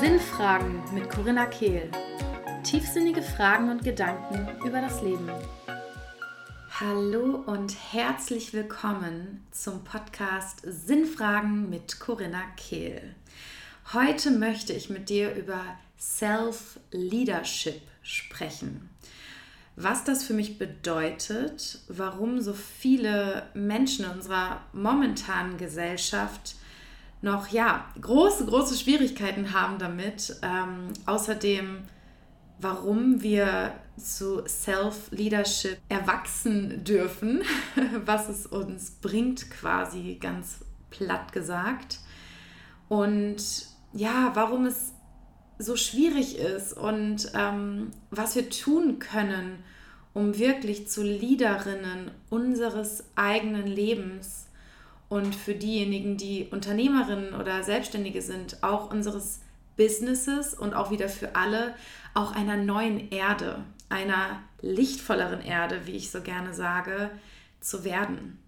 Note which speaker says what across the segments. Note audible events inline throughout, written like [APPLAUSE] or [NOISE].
Speaker 1: Sinnfragen mit Corinna Kehl. Tiefsinnige Fragen und Gedanken über das Leben. Hallo und herzlich willkommen zum Podcast Sinnfragen mit Corinna Kehl. Heute möchte ich mit dir über Self-Leadership sprechen. Was das für mich bedeutet, warum so viele Menschen in unserer momentanen Gesellschaft noch ja große, große Schwierigkeiten haben damit. Ähm, außerdem, warum wir zu Self-Leadership erwachsen dürfen, [LAUGHS] was es uns bringt, quasi ganz platt gesagt. Und ja, warum es so schwierig ist und ähm, was wir tun können, um wirklich zu Leaderinnen unseres eigenen Lebens und für diejenigen, die Unternehmerinnen oder Selbstständige sind, auch unseres Businesses und auch wieder für alle, auch einer neuen Erde, einer lichtvolleren Erde, wie ich so gerne sage, zu werden.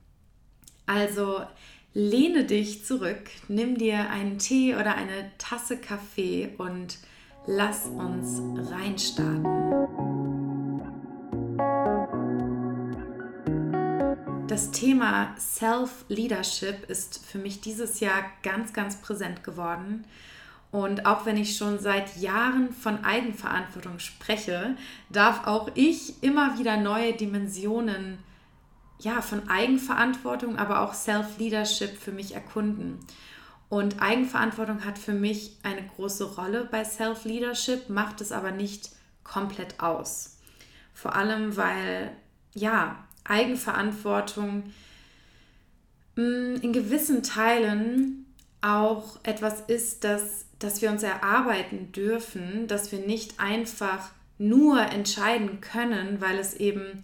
Speaker 1: Also lehne dich zurück, nimm dir einen Tee oder eine Tasse Kaffee und lass uns reinstarten. Das Thema Self-Leadership ist für mich dieses Jahr ganz, ganz präsent geworden. Und auch wenn ich schon seit Jahren von Eigenverantwortung spreche, darf auch ich immer wieder neue Dimensionen ja, von Eigenverantwortung, aber auch Self-Leadership für mich erkunden. Und Eigenverantwortung hat für mich eine große Rolle bei Self-Leadership, macht es aber nicht komplett aus. Vor allem, weil ja, Eigenverantwortung mm, in gewissen Teilen auch etwas ist, das, das wir uns erarbeiten dürfen, dass wir nicht einfach nur entscheiden können, weil es eben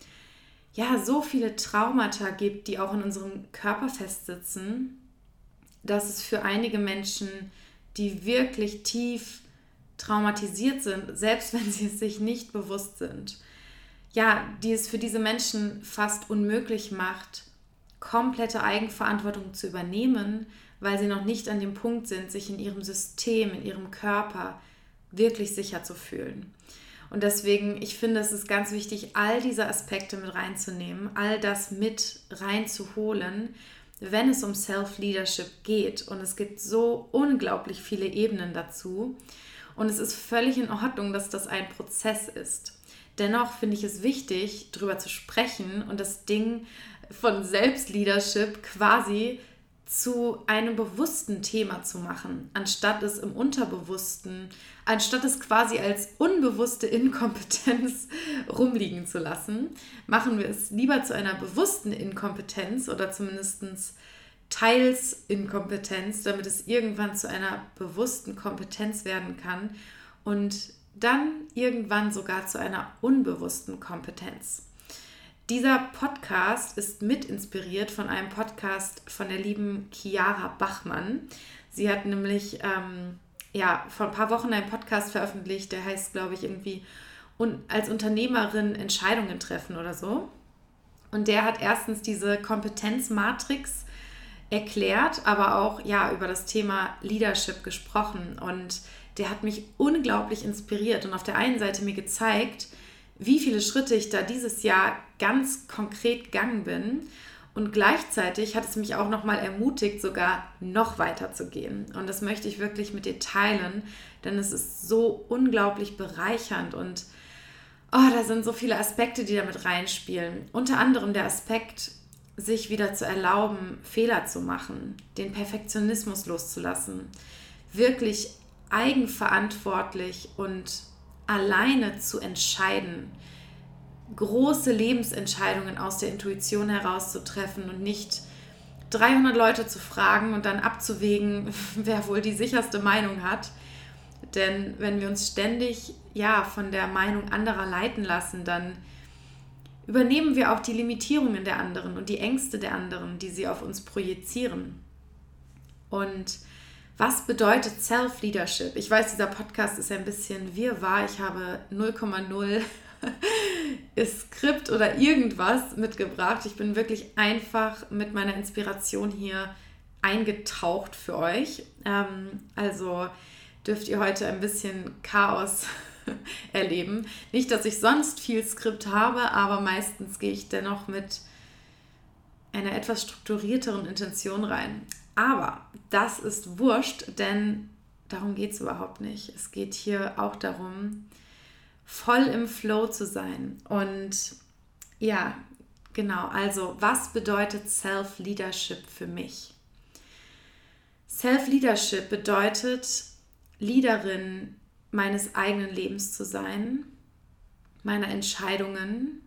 Speaker 1: ja so viele Traumata gibt, die auch in unserem Körper festsitzen, dass es für einige Menschen, die wirklich tief traumatisiert sind, selbst [LAUGHS] wenn sie es sich nicht bewusst sind, ja, die es für diese Menschen fast unmöglich macht, komplette Eigenverantwortung zu übernehmen, weil sie noch nicht an dem Punkt sind, sich in ihrem System, in ihrem Körper wirklich sicher zu fühlen. Und deswegen, ich finde, es ist ganz wichtig, all diese Aspekte mit reinzunehmen, all das mit reinzuholen, wenn es um Self-Leadership geht. Und es gibt so unglaublich viele Ebenen dazu. Und es ist völlig in Ordnung, dass das ein Prozess ist. Dennoch finde ich es wichtig, darüber zu sprechen und das Ding von Selbstleadership quasi zu einem bewussten Thema zu machen, anstatt es im Unterbewussten, anstatt es quasi als unbewusste Inkompetenz [LAUGHS] rumliegen zu lassen, machen wir es lieber zu einer bewussten Inkompetenz oder zumindest teils Inkompetenz, damit es irgendwann zu einer bewussten Kompetenz werden kann und dann irgendwann sogar zu einer unbewussten Kompetenz. Dieser Podcast ist mit inspiriert von einem Podcast von der lieben Chiara Bachmann. Sie hat nämlich ähm, ja, vor ein paar Wochen einen Podcast veröffentlicht, der heißt, glaube ich, irgendwie un als Unternehmerin Entscheidungen treffen oder so. Und der hat erstens diese Kompetenzmatrix erklärt, aber auch ja über das Thema Leadership gesprochen. Und der hat mich unglaublich inspiriert und auf der einen Seite mir gezeigt, wie viele Schritte ich da dieses Jahr ganz konkret gegangen bin. Und gleichzeitig hat es mich auch nochmal ermutigt, sogar noch weiter zu gehen. Und das möchte ich wirklich mit dir teilen, denn es ist so unglaublich bereichernd und oh, da sind so viele Aspekte, die damit reinspielen. Unter anderem der Aspekt, sich wieder zu erlauben, Fehler zu machen, den Perfektionismus loszulassen, wirklich eigenverantwortlich und alleine zu entscheiden, große Lebensentscheidungen aus der Intuition heraus zu treffen und nicht 300 Leute zu fragen und dann abzuwägen, [LAUGHS] wer wohl die sicherste Meinung hat. Denn wenn wir uns ständig ja von der Meinung anderer leiten lassen, dann übernehmen wir auch die Limitierungen der anderen und die Ängste der anderen, die sie auf uns projizieren. Und was bedeutet Self-Leadership? Ich weiß, dieser Podcast ist ein bisschen wirrwarr. Ich habe 0,0 [LAUGHS] Skript oder irgendwas mitgebracht. Ich bin wirklich einfach mit meiner Inspiration hier eingetaucht für euch. Ähm, also dürft ihr heute ein bisschen Chaos [LAUGHS] erleben. Nicht, dass ich sonst viel Skript habe, aber meistens gehe ich dennoch mit einer etwas strukturierteren Intention rein. Aber das ist wurscht, denn darum geht es überhaupt nicht. Es geht hier auch darum, voll im Flow zu sein. Und ja, genau, also was bedeutet Self-Leadership für mich? Self-Leadership bedeutet, Leaderin meines eigenen Lebens zu sein, meiner Entscheidungen,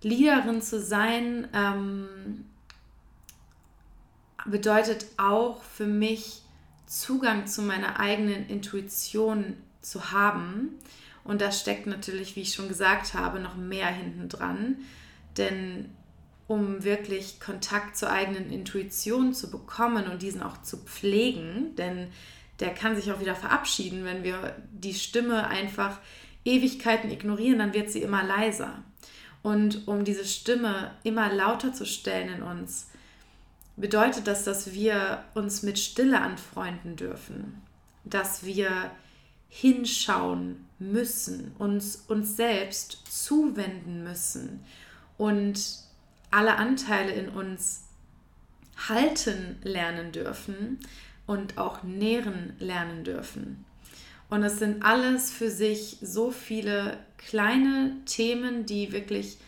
Speaker 1: Leaderin zu sein, ähm, bedeutet auch für mich Zugang zu meiner eigenen Intuition zu haben. Und da steckt natürlich, wie ich schon gesagt habe, noch mehr hinten dran. Denn um wirklich Kontakt zur eigenen Intuition zu bekommen und diesen auch zu pflegen, denn der kann sich auch wieder verabschieden, wenn wir die Stimme einfach Ewigkeiten ignorieren, dann wird sie immer leiser. Und um diese Stimme immer lauter zu stellen in uns, bedeutet das, dass wir uns mit Stille anfreunden dürfen, dass wir hinschauen müssen, uns uns selbst zuwenden müssen und alle Anteile in uns halten lernen dürfen und auch nähren lernen dürfen. Und es sind alles für sich so viele kleine Themen, die wirklich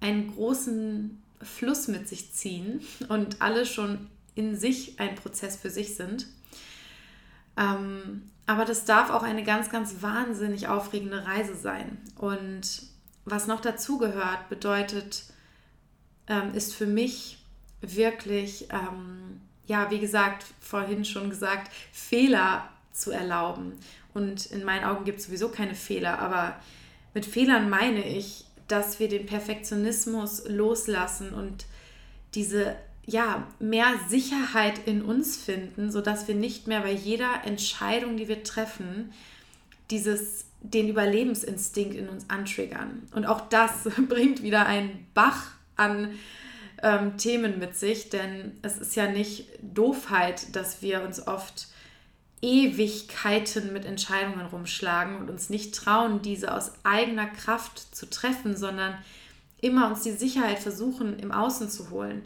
Speaker 1: einen großen Fluss mit sich ziehen und alle schon in sich ein Prozess für sich sind. Ähm, aber das darf auch eine ganz, ganz wahnsinnig aufregende Reise sein. Und was noch dazu gehört, bedeutet, ähm, ist für mich wirklich, ähm, ja, wie gesagt, vorhin schon gesagt, Fehler zu erlauben. Und in meinen Augen gibt es sowieso keine Fehler, aber mit Fehlern meine ich, dass wir den Perfektionismus loslassen und diese ja, mehr Sicherheit in uns finden, sodass wir nicht mehr bei jeder Entscheidung, die wir treffen, dieses, den Überlebensinstinkt in uns antriggern. Und auch das [LAUGHS] bringt wieder einen Bach an ähm, Themen mit sich, denn es ist ja nicht Doofheit, dass wir uns oft Ewigkeiten mit Entscheidungen rumschlagen und uns nicht trauen, diese aus eigener Kraft zu treffen, sondern immer uns die Sicherheit versuchen, im Außen zu holen.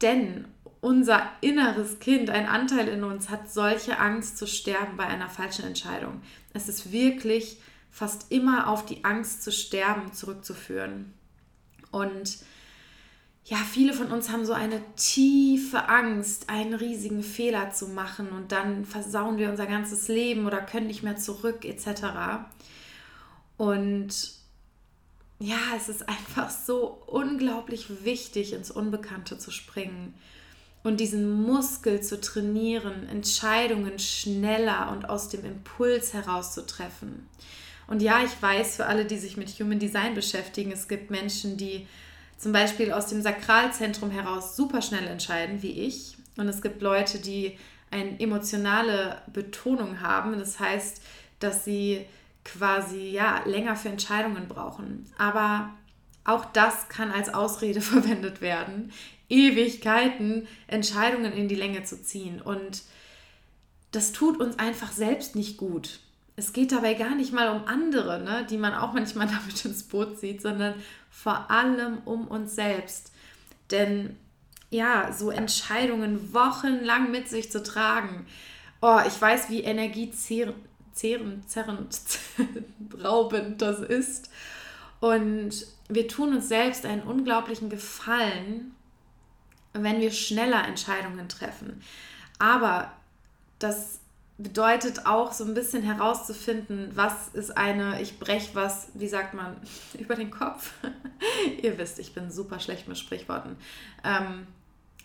Speaker 1: Denn unser inneres Kind, ein Anteil in uns, hat solche Angst zu sterben bei einer falschen Entscheidung. Es ist wirklich fast immer auf die Angst zu sterben zurückzuführen. Und ja, viele von uns haben so eine tiefe Angst, einen riesigen Fehler zu machen und dann versauen wir unser ganzes Leben oder können nicht mehr zurück etc. Und ja, es ist einfach so unglaublich wichtig, ins Unbekannte zu springen und diesen Muskel zu trainieren, Entscheidungen schneller und aus dem Impuls heraus zu treffen. Und ja, ich weiß, für alle, die sich mit Human Design beschäftigen, es gibt Menschen, die zum Beispiel aus dem Sakralzentrum heraus super schnell entscheiden, wie ich. Und es gibt Leute, die eine emotionale Betonung haben. Das heißt, dass sie quasi ja länger für Entscheidungen brauchen. Aber auch das kann als Ausrede [LAUGHS] verwendet werden, Ewigkeiten Entscheidungen in die Länge zu ziehen. Und das tut uns einfach selbst nicht gut. Es geht dabei gar nicht mal um andere, ne, die man auch manchmal [LAUGHS] damit ins Boot zieht, sondern vor allem um uns selbst. Denn ja, so Entscheidungen wochenlang mit sich zu tragen, oh, ich weiß, wie energiezehrend, zerrend, [LAUGHS] raubend das ist. Und wir tun uns selbst einen unglaublichen Gefallen, wenn wir schneller Entscheidungen treffen. Aber das bedeutet auch so ein bisschen herauszufinden, was ist eine, ich breche was, wie sagt man, [LAUGHS] über den Kopf. [LAUGHS] Ihr wisst, ich bin super schlecht mit Sprichworten. Ähm,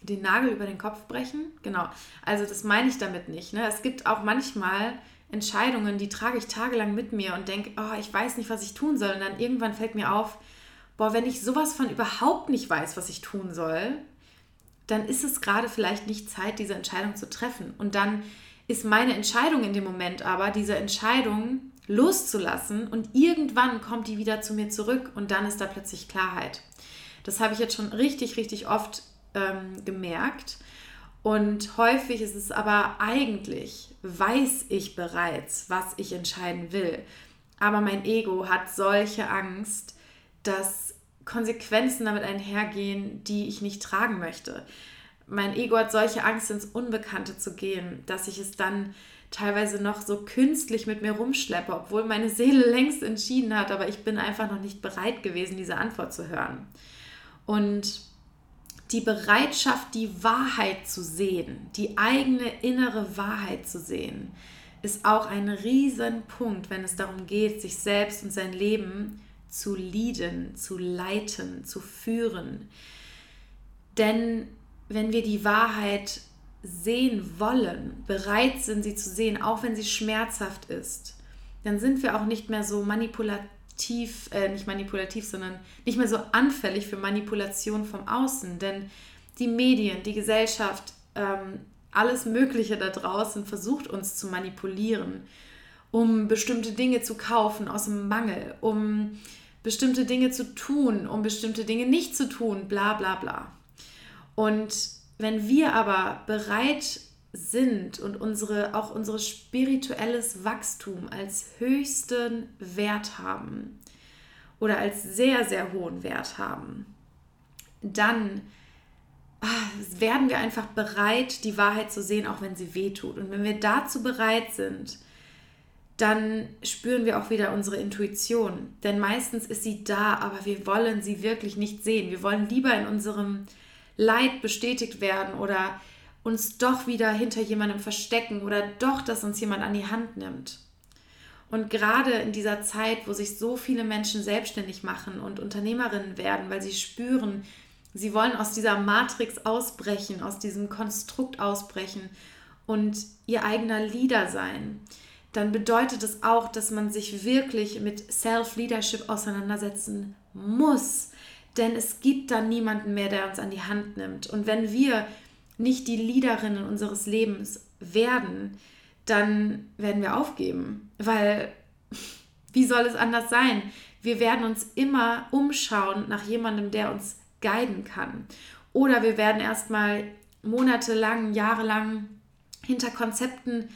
Speaker 1: den Nagel über den Kopf brechen, genau. Also das meine ich damit nicht. Ne? Es gibt auch manchmal Entscheidungen, die trage ich tagelang mit mir und denke, oh, ich weiß nicht, was ich tun soll. Und dann irgendwann fällt mir auf, boah, wenn ich sowas von überhaupt nicht weiß, was ich tun soll, dann ist es gerade vielleicht nicht Zeit, diese Entscheidung zu treffen. Und dann ist meine Entscheidung in dem Moment aber, diese Entscheidung loszulassen und irgendwann kommt die wieder zu mir zurück und dann ist da plötzlich Klarheit. Das habe ich jetzt schon richtig, richtig oft ähm, gemerkt. Und häufig ist es aber eigentlich, weiß ich bereits, was ich entscheiden will. Aber mein Ego hat solche Angst, dass Konsequenzen damit einhergehen, die ich nicht tragen möchte. Mein Ego hat solche Angst, ins Unbekannte zu gehen, dass ich es dann teilweise noch so künstlich mit mir rumschleppe, obwohl meine Seele [LAUGHS] längst entschieden hat, aber ich bin einfach noch nicht bereit gewesen, diese Antwort zu hören. Und die Bereitschaft, die Wahrheit zu sehen, die eigene innere Wahrheit zu sehen, ist auch ein Riesenpunkt, wenn es darum geht, sich selbst und sein Leben zu leaden, zu leiten, zu führen. Denn wenn wir die Wahrheit sehen wollen, bereit sind, sie zu sehen, auch wenn sie schmerzhaft ist, dann sind wir auch nicht mehr so manipulativ, äh, nicht manipulativ, sondern nicht mehr so anfällig für Manipulation vom Außen. Denn die Medien, die Gesellschaft, ähm, alles Mögliche da draußen versucht uns zu manipulieren, um bestimmte Dinge zu kaufen aus dem Mangel, um bestimmte Dinge zu tun, um bestimmte Dinge nicht zu tun, bla bla bla. Und wenn wir aber bereit sind und unsere, auch unser spirituelles Wachstum als höchsten Wert haben oder als sehr, sehr hohen Wert haben, dann ah, werden wir einfach bereit, die Wahrheit zu sehen, auch wenn sie weh tut. Und wenn wir dazu bereit sind, dann spüren wir auch wieder unsere Intuition. Denn meistens ist sie da, aber wir wollen sie wirklich nicht sehen. Wir wollen lieber in unserem Leid bestätigt werden oder uns doch wieder hinter jemandem verstecken oder doch, dass uns jemand an die Hand nimmt. Und gerade in dieser Zeit, wo sich so viele Menschen selbstständig machen und Unternehmerinnen werden, weil sie spüren, sie wollen aus dieser Matrix ausbrechen, aus diesem Konstrukt ausbrechen und ihr eigener Leader sein, dann bedeutet es auch, dass man sich wirklich mit Self-Leadership auseinandersetzen muss. Denn es gibt dann niemanden mehr, der uns an die Hand nimmt. Und wenn wir nicht die Leaderinnen unseres Lebens werden, dann werden wir aufgeben. Weil, [LAUGHS] wie soll es anders sein? Wir werden uns immer umschauen nach jemandem, der uns guiden kann. Oder wir werden erstmal monatelang, jahrelang hinter Konzepten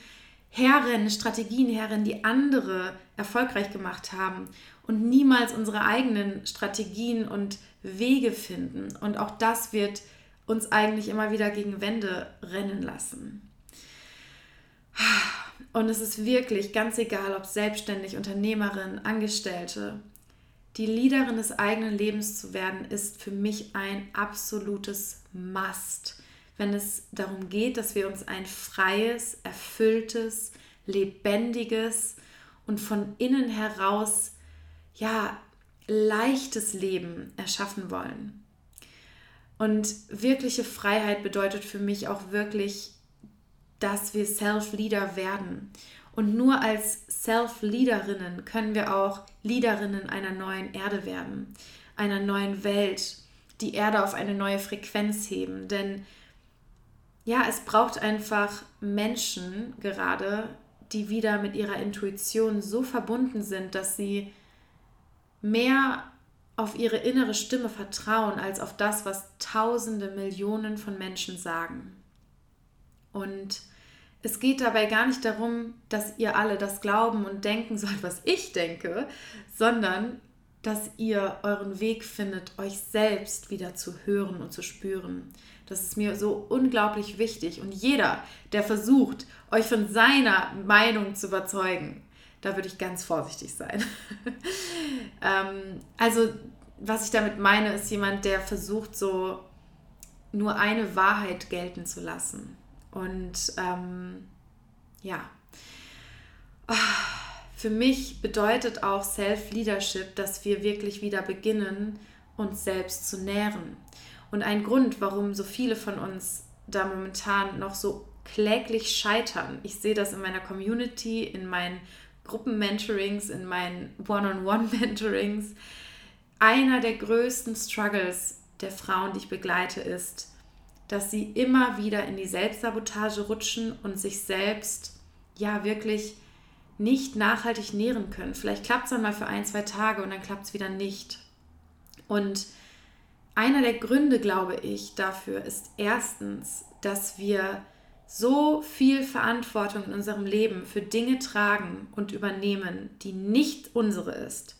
Speaker 1: herrennen, Strategien herrennen, die andere erfolgreich gemacht haben und niemals unsere eigenen Strategien und Wege finden. Und auch das wird uns eigentlich immer wieder gegen Wände rennen lassen. Und es ist wirklich ganz egal, ob selbstständig, Unternehmerin, Angestellte. Die Leaderin des eigenen Lebens zu werden, ist für mich ein absolutes Must, wenn es darum geht, dass wir uns ein freies, erfülltes, lebendiges und von innen heraus ja leichtes Leben erschaffen wollen. Und wirkliche Freiheit bedeutet für mich auch wirklich, dass wir Self-Leader werden. Und nur als Self-Leaderinnen können wir auch Leaderinnen einer neuen Erde werden, einer neuen Welt, die Erde auf eine neue Frequenz heben. Denn ja, es braucht einfach Menschen gerade, die wieder mit ihrer Intuition so verbunden sind, dass sie mehr auf ihre innere Stimme vertrauen als auf das, was tausende Millionen von Menschen sagen. Und es geht dabei gar nicht darum, dass ihr alle das glauben und denken sollt, was ich denke, sondern dass ihr euren Weg findet, euch selbst wieder zu hören und zu spüren. Das ist mir so unglaublich wichtig. Und jeder, der versucht, euch von seiner Meinung zu überzeugen, da würde ich ganz vorsichtig sein. [LAUGHS] ähm, also, was ich damit meine, ist jemand, der versucht, so nur eine Wahrheit gelten zu lassen. Und ähm, ja, für mich bedeutet auch Self-Leadership, dass wir wirklich wieder beginnen, uns selbst zu nähren. Und ein Grund, warum so viele von uns da momentan noch so kläglich scheitern, ich sehe das in meiner Community, in meinen Gruppenmentorings, in meinen One-on-One-Mentorings. Einer der größten Struggles der Frauen, die ich begleite, ist, dass sie immer wieder in die Selbstsabotage rutschen und sich selbst ja wirklich nicht nachhaltig nähren können. Vielleicht klappt es dann mal für ein, zwei Tage und dann klappt es wieder nicht. Und einer der Gründe, glaube ich, dafür ist erstens, dass wir so viel Verantwortung in unserem Leben für Dinge tragen und übernehmen, die nicht unsere ist,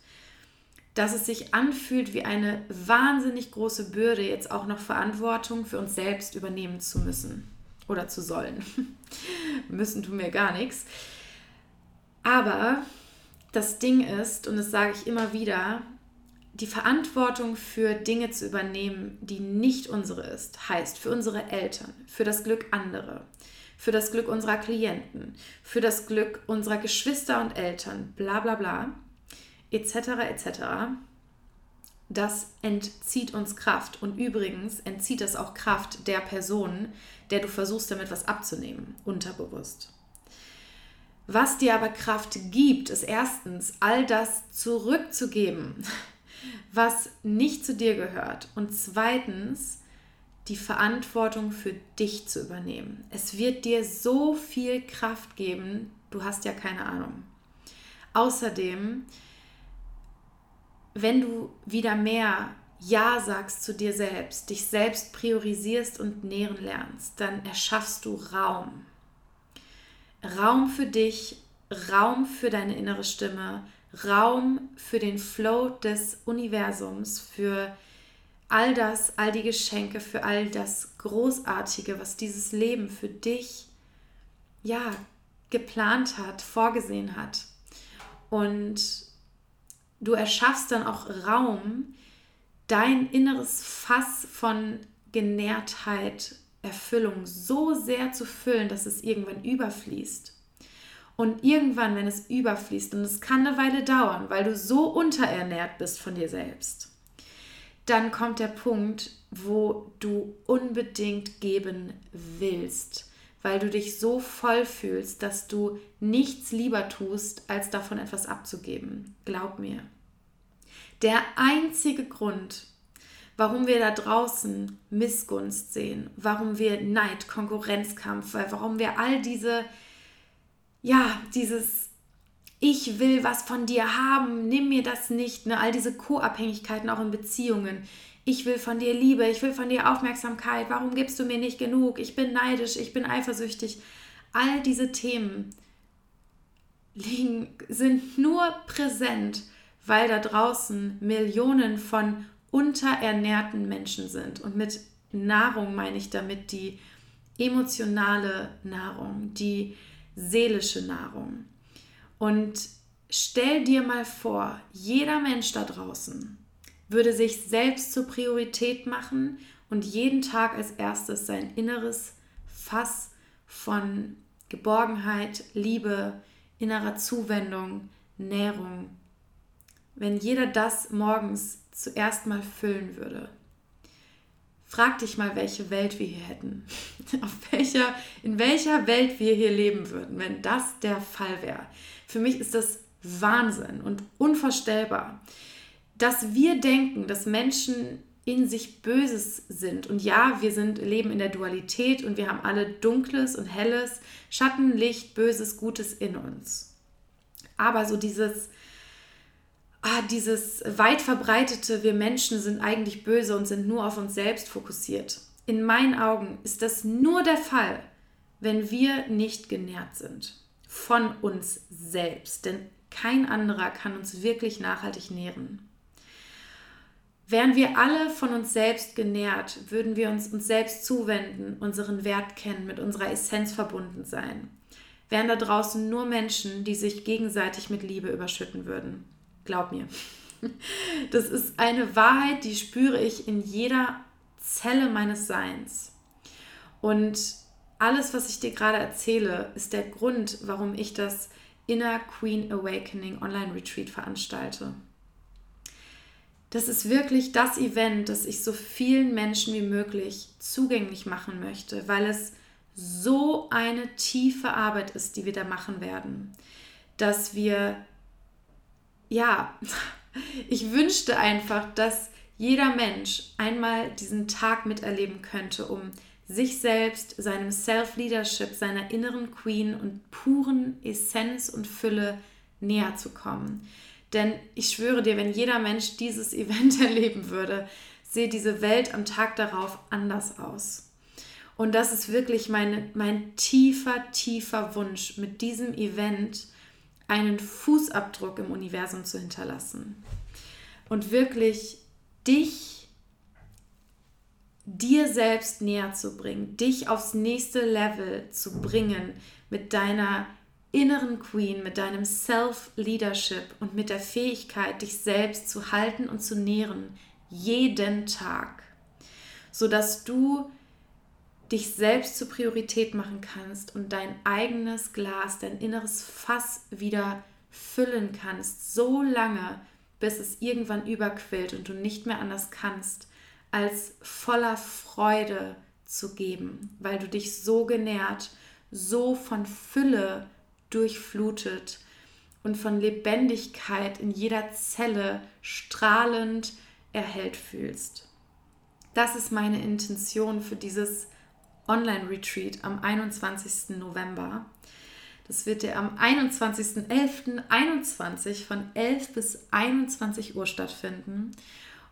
Speaker 1: dass es sich anfühlt wie eine wahnsinnig große Bürde, jetzt auch noch Verantwortung für uns selbst übernehmen zu müssen oder zu sollen. [LAUGHS] müssen tun wir gar nichts. Aber das Ding ist, und das sage ich immer wieder, die Verantwortung für Dinge zu übernehmen, die nicht unsere ist, heißt für unsere Eltern, für das Glück anderer, für das Glück unserer Klienten, für das Glück unserer Geschwister und Eltern, bla bla bla, etc. etc. Das entzieht uns Kraft. Und übrigens entzieht es auch Kraft der Person, der du versuchst, damit was abzunehmen, unterbewusst. Was dir aber Kraft gibt, ist erstens, all das zurückzugeben, was nicht zu dir gehört. Und zweitens, die Verantwortung für dich zu übernehmen. Es wird dir so viel Kraft geben, du hast ja keine Ahnung. Außerdem, wenn du wieder mehr Ja sagst zu dir selbst, dich selbst priorisierst und nähren lernst, dann erschaffst du Raum. Raum für dich, Raum für deine innere Stimme, Raum für den Flow des Universums, für all das, all die Geschenke, für all das Großartige, was dieses Leben für dich ja geplant hat, vorgesehen hat. Und du erschaffst dann auch Raum, dein inneres Fass von Genährtheit, Erfüllung so sehr zu füllen, dass es irgendwann überfließt. Und irgendwann, wenn es überfließt, und es kann eine Weile dauern, weil du so unterernährt bist von dir selbst, dann kommt der Punkt, wo du unbedingt geben willst, weil du dich so voll fühlst, dass du nichts lieber tust, als davon etwas abzugeben. Glaub mir. Der einzige Grund, warum wir da draußen Missgunst sehen, warum wir Neid, Konkurrenzkampf, warum wir all diese ja, dieses ich will was von dir haben, nimm mir das nicht, ne? all diese Co-Abhängigkeiten auch in Beziehungen. Ich will von dir Liebe, ich will von dir Aufmerksamkeit, warum gibst du mir nicht genug? Ich bin neidisch, ich bin eifersüchtig. All diese Themen liegen, sind nur präsent, weil da draußen Millionen von unterernährten Menschen sind. Und mit Nahrung meine ich damit die emotionale Nahrung, die seelische Nahrung. Und stell dir mal vor, jeder Mensch da draußen würde sich selbst zur Priorität machen und jeden Tag als erstes sein inneres Fass von Geborgenheit, Liebe, innerer Zuwendung, Nährung. Wenn jeder das morgens zuerst mal füllen würde, Frag dich mal, welche Welt wir hier hätten. [LAUGHS] Auf welcher, in welcher Welt wir hier leben würden, wenn das der Fall wäre. Für mich ist das Wahnsinn und unvorstellbar, dass wir denken, dass Menschen in sich Böses sind. Und ja, wir sind, leben in der Dualität und wir haben alle Dunkles und Helles, Schatten, Licht, Böses, Gutes in uns. Aber so dieses ah, dieses weit verbreitete, wir Menschen sind eigentlich böse und sind nur auf uns selbst fokussiert. In meinen Augen ist das nur der Fall, wenn wir nicht genährt sind von uns selbst. Denn kein anderer kann uns wirklich nachhaltig nähren. Wären wir alle von uns selbst genährt, würden wir uns uns selbst zuwenden, unseren Wert kennen, mit unserer Essenz verbunden sein. Wären da draußen nur Menschen, die sich gegenseitig mit Liebe überschütten würden. Glaub mir. [LAUGHS] Das ist eine Wahrheit, die spüre ich in jeder Zelle meines Seins. Und alles, was ich dir gerade erzähle, ist der Grund, warum ich das Inner Queen Awakening Online Retreat veranstalte. Das ist wirklich das Event, das ich so vielen Menschen wie möglich zugänglich machen möchte, weil es so eine tiefe Arbeit ist, die wir da machen werden, dass wir ja, ich wünschte einfach, dass jeder Mensch einmal diesen Tag miterleben könnte, um sich selbst, seinem Self-Leadership, seiner inneren Queen und puren Essenz und Fülle näher zu kommen. Denn ich schwöre dir, wenn jeder Mensch dieses [LAUGHS] Event erleben würde, sehe diese Welt am Tag darauf anders aus. Und das ist wirklich mein, mein tiefer, tiefer Wunsch, mit diesem Event einen Fußabdruck im Universum zu hinterlassen. Und wirklich dich, dir selbst näher zu bringen, dich aufs nächste Level zu bringen mit deiner inneren Queen, mit deinem Self-Leadership und mit der Fähigkeit, dich selbst zu halten und zu nähren, jeden Tag, sodass du dich selbst zur Priorität machen kannst und dein eigenes Glas, dein inneres Fass wieder füllen kannst, so lange, bis es irgendwann überquillt und du nicht mehr anders kannst, als voller Freude zu geben, weil du dich so genährt, so von Fülle durchflutet und von Lebendigkeit in jeder Zelle strahlend erhellt fühlst. Das ist meine Intention für dieses Online-Retreat am 21. November. Das wird ja am 21.11.21 von 11 bis 21 Uhr stattfinden.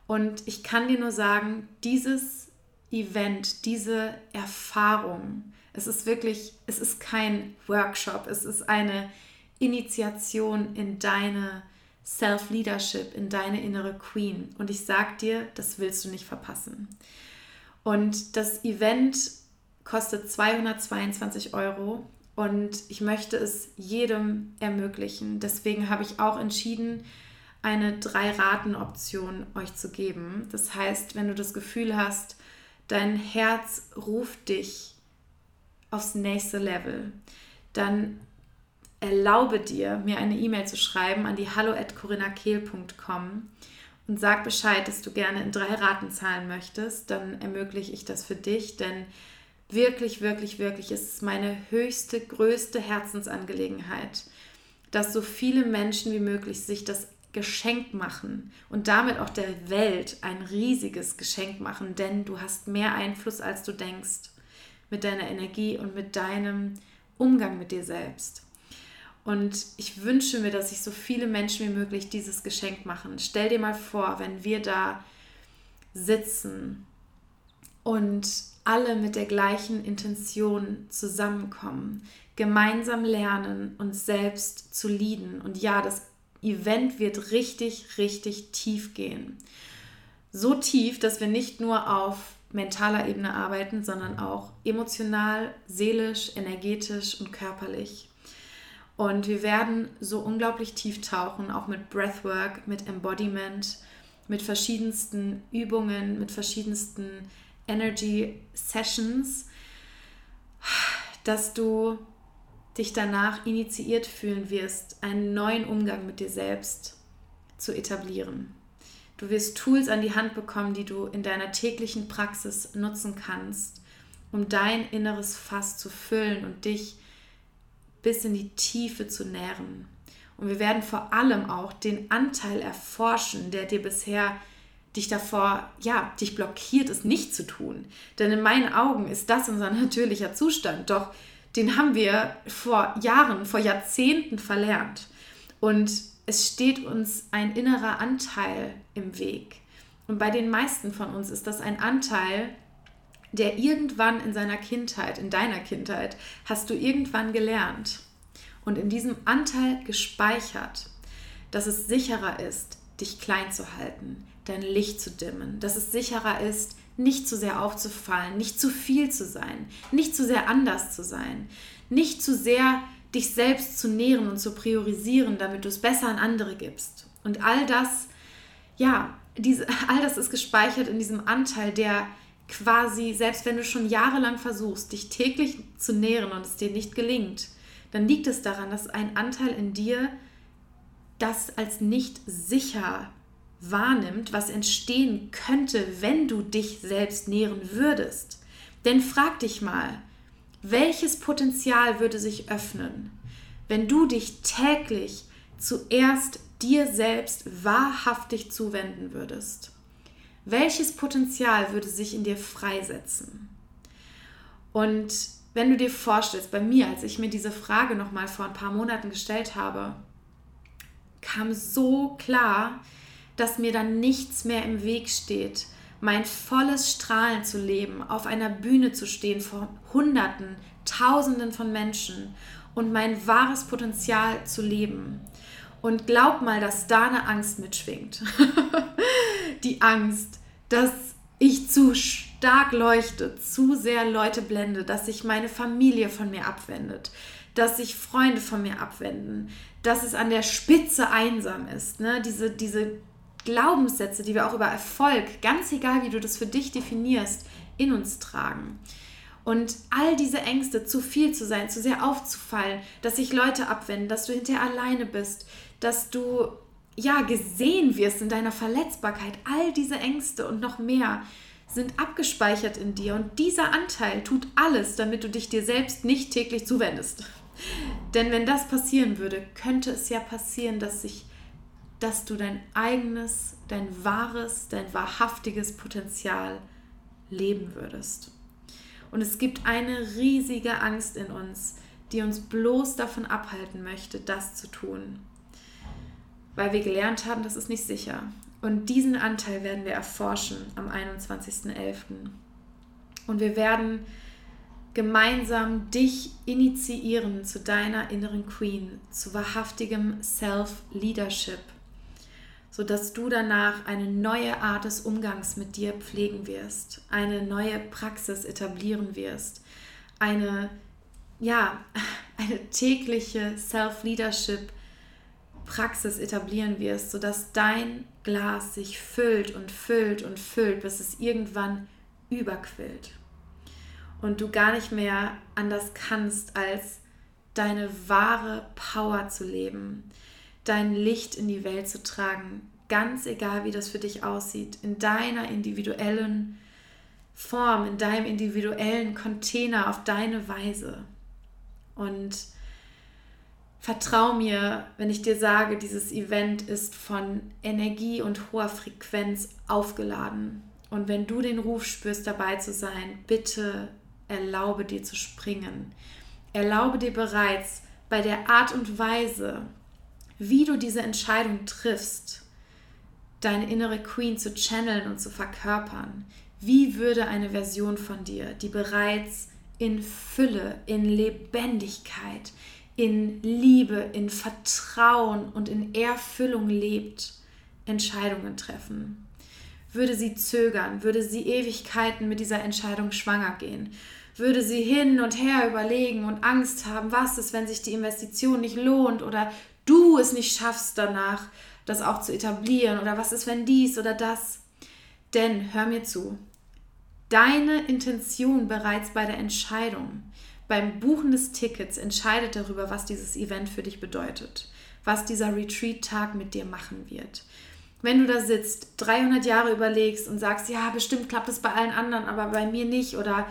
Speaker 1: Und ich kann dir nur sagen, dieses Event, diese Erfahrung, es ist wirklich, es ist kein Workshop, es ist eine Initiation in deine Self-Leadership, in deine innere Queen. Und ich sag dir, das willst du nicht verpassen. Und das Event kostet 222 Euro und ich möchte es jedem ermöglichen. Deswegen habe ich auch entschieden, eine Drei-Raten-Option euch zu geben. Das heißt, wenn du das Gefühl hast, dein Herz ruft dich aufs nächste Level, dann erlaube dir, mir eine E-Mail zu schreiben an die hallo@corinnakehl.com und sag Bescheid, dass du gerne in drei Raten zahlen möchtest, dann ermögliche ich das für dich, denn wirklich, wirklich, wirklich ist es meine höchste, größte Herzensangelegenheit, dass so viele Menschen wie möglich sich das Geschenk machen und damit auch der Welt ein riesiges Geschenk machen, denn du hast mehr Einfluss, als du denkst, mit deiner Energie und mit deinem Umgang mit dir selbst. Und ich wünsche mir, dass sich so viele Menschen wie möglich dieses Geschenk machen. Stell dir mal vor, wenn wir da sitzen und alle mit der gleichen Intention zusammenkommen, gemeinsam lernen, uns selbst zu lieben. Und ja, das Event wird richtig, richtig tief gehen. So tief, dass wir nicht nur auf mentaler Ebene arbeiten, sondern auch emotional, seelisch, energetisch und körperlich. Und wir werden so unglaublich tief tauchen, auch mit Breathwork, mit Embodiment, mit verschiedensten Übungen, mit verschiedensten Energy Sessions, dass du dich danach initiiert fühlen wirst, einen neuen Umgang mit dir selbst zu etablieren. Du wirst Tools an die Hand bekommen, die du in deiner täglichen Praxis nutzen kannst, um dein inneres Fass zu füllen und dich bis in die Tiefe zu nähren. Und wir werden vor allem auch den Anteil erforschen, der dir bisher dich davor, ja, dich blockiert, es nicht zu tun. Denn in meinen Augen ist das unser [LAUGHS] natürlicher Zustand. Doch den haben wir vor Jahren, vor Jahrzehnten verlernt. Und es steht uns ein innerer Anteil im Weg. Und bei den meisten von uns ist das ein Anteil, der irgendwann in seiner Kindheit, in deiner Kindheit, hast du irgendwann gelernt und in diesem Anteil gespeichert, dass es sicherer ist, dich klein zu halten, dein Licht zu dimmen, dass es sicherer ist, nicht zu sehr aufzufallen, nicht zu viel zu sein, nicht zu sehr anders zu sein, nicht zu sehr dich selbst zu nähren und zu priorisieren, damit du es besser an andere gibst. Und all das, ja, diese, [LAUGHS] all das ist gespeichert in diesem Anteil, der quasi, selbst wenn du schon jahrelang versuchst, dich täglich zu nähren und es dir nicht gelingt, dann liegt es daran, dass ein Anteil in dir das als nicht sicher wahrnimmt, was entstehen könnte, wenn du dich selbst nähren würdest. Denn frag dich mal, welches Potenzial würde sich öffnen, wenn du dich täglich zuerst dir selbst wahrhaftig zuwenden würdest? Welches Potenzial würde sich in dir freisetzen? Und wenn du dir vorstellst, bei mir, als ich mir diese Frage noch mal vor ein paar Monaten gestellt habe, kam so klar, dass mir dann nichts mehr im Weg steht, mein volles Strahlen zu leben, auf einer Bühne zu stehen vor Hunderten, Tausenden von Menschen und mein wahres Potenzial zu leben. Und glaub mal, dass da eine Angst mitschwingt. [LAUGHS] Die Angst, dass ich zu stark leuchte, zu sehr Leute blende, dass sich meine Familie von mir abwendet, dass sich Freunde von mir abwenden, dass es an der Spitze einsam ist. Ne? Diese, diese Glaubenssätze, die wir auch über Erfolg, ganz egal wie du das für dich definierst, in uns tragen. Und all diese Ängste, zu viel zu sein, zu sehr aufzufallen, dass sich Leute abwenden, dass du hinterher alleine bist, dass du ja gesehen wirst in deiner Verletzbarkeit, all diese Ängste und noch mehr sind abgespeichert in dir und dieser Anteil tut alles, damit du dich dir selbst nicht täglich zuwendest. Denn wenn das passieren würde, könnte es ja passieren, dass sich dass du dein eigenes, dein wahres, dein wahrhaftiges Potenzial leben würdest. Und es gibt eine riesige Angst in uns, die uns bloß davon abhalten möchte, das zu tun. Weil wir gelernt haben, das ist nicht sicher. Und diesen Anteil werden wir erforschen am 21.11. Und wir werden gemeinsam dich initiieren zu deiner inneren Queen, zu wahrhaftigem Self-Leadership sodass du danach eine neue Art des Umgangs mit dir pflegen wirst, eine neue Praxis etablieren wirst, eine, ja, [LAUGHS] eine tägliche Self-Leadership Praxis etablieren wirst, sodass dein Glas sich füllt und füllt und füllt, bis es irgendwann überquillt. Und du gar nicht mehr anders kannst, als deine wahre Power zu leben, dein Licht in die Welt zu tragen, ganz egal wie das für dich aussieht, in deiner individuellen Form, in deinem individuellen Container auf deine Weise. Und vertrau mir, wenn ich dir sage, dieses Event ist von Energie und hoher Frequenz aufgeladen. Und wenn du den Ruf spürst, dabei zu sein, bitte erlaube dir zu springen. Erlaube dir bereits bei der Art und Weise, wie du diese Entscheidung triffst, deine innere Queen zu channeln und zu verkörpern. Wie würde eine Version von dir, die bereits in Fülle, in Lebendigkeit, in Liebe, in Vertrauen und in Erfüllung lebt, Entscheidungen treffen? Würde sie zögern? Würde sie Ewigkeiten mit dieser Entscheidung schwanger gehen? Würde sie hin und her überlegen und Angst haben, was ist, wenn sich die Investition nicht lohnt oder du es nicht schaffst danach, das auch zu etablieren oder was ist, wenn dies oder das. Denn hör mir zu, deine Intention bereits bei der Entscheidung, beim Buchen des Tickets entscheidet darüber, was dieses Event für dich bedeutet, was dieser Retreat-Tag mit dir machen wird. Wenn du da sitzt, 300 Jahre überlegst und sagst, ja, bestimmt klappt es bei allen anderen, aber bei mir nicht oder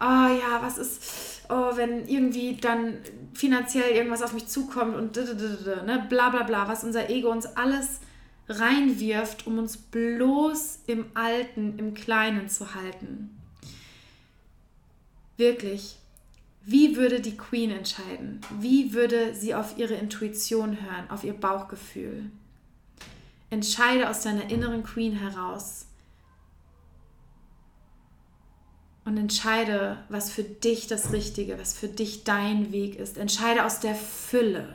Speaker 1: oh ja, was ist, oh, wenn irgendwie dann finanziell irgendwas auf mich zukommt und ne, bla bla bla, was unser Ego uns alles reinwirft, um uns bloß im Alten, im Kleinen zu halten. Wirklich, wie würde die Queen entscheiden? Wie würde sie auf ihre Intuition hören, auf ihr Bauchgefühl? Entscheide aus deiner inneren Queen heraus und entscheide, was für dich das Richtige, was für dich dein Weg ist. Entscheide aus der Fülle.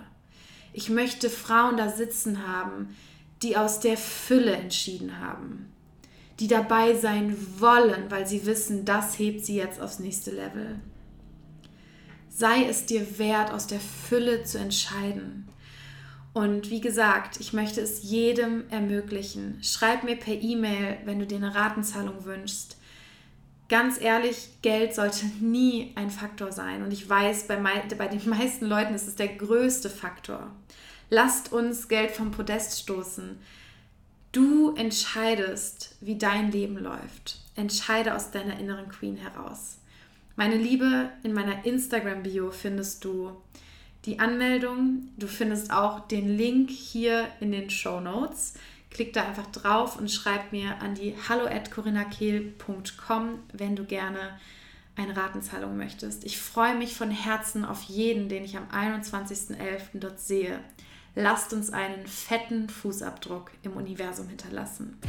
Speaker 1: Ich möchte Frauen da sitzen haben, die aus der Fülle entschieden haben, die dabei sein wollen, weil sie wissen, das hebt sie jetzt aufs nächste Level. Sei es dir wert, aus der Fülle zu entscheiden. Und wie gesagt, ich möchte es jedem ermöglichen. Schreib mir per E-Mail, wenn du dir eine Ratenzahlung wünschst ganz ehrlich, Geld sollte nie ein Faktor sein. Und ich weiß, bei, bei den meisten Leuten ist es der größte Faktor. Lasst uns Geld vom Podest stoßen. Du entscheidest, wie dein Leben läuft. Entscheide aus deiner inneren Queen heraus. Meine Liebe, in meiner Instagram-Bio findest du die Anmeldung. Du findest auch den Link hier in den Show Notes. Klick da einfach drauf und schreib mir an die hallo at corinnakehl.com, wenn du gerne eine Ratenzahlung möchtest. Ich freue mich von Herzen auf jeden, den ich am 21.11. dort sehe. Lasst uns einen fetten Fußabdruck im Universum hinterlassen.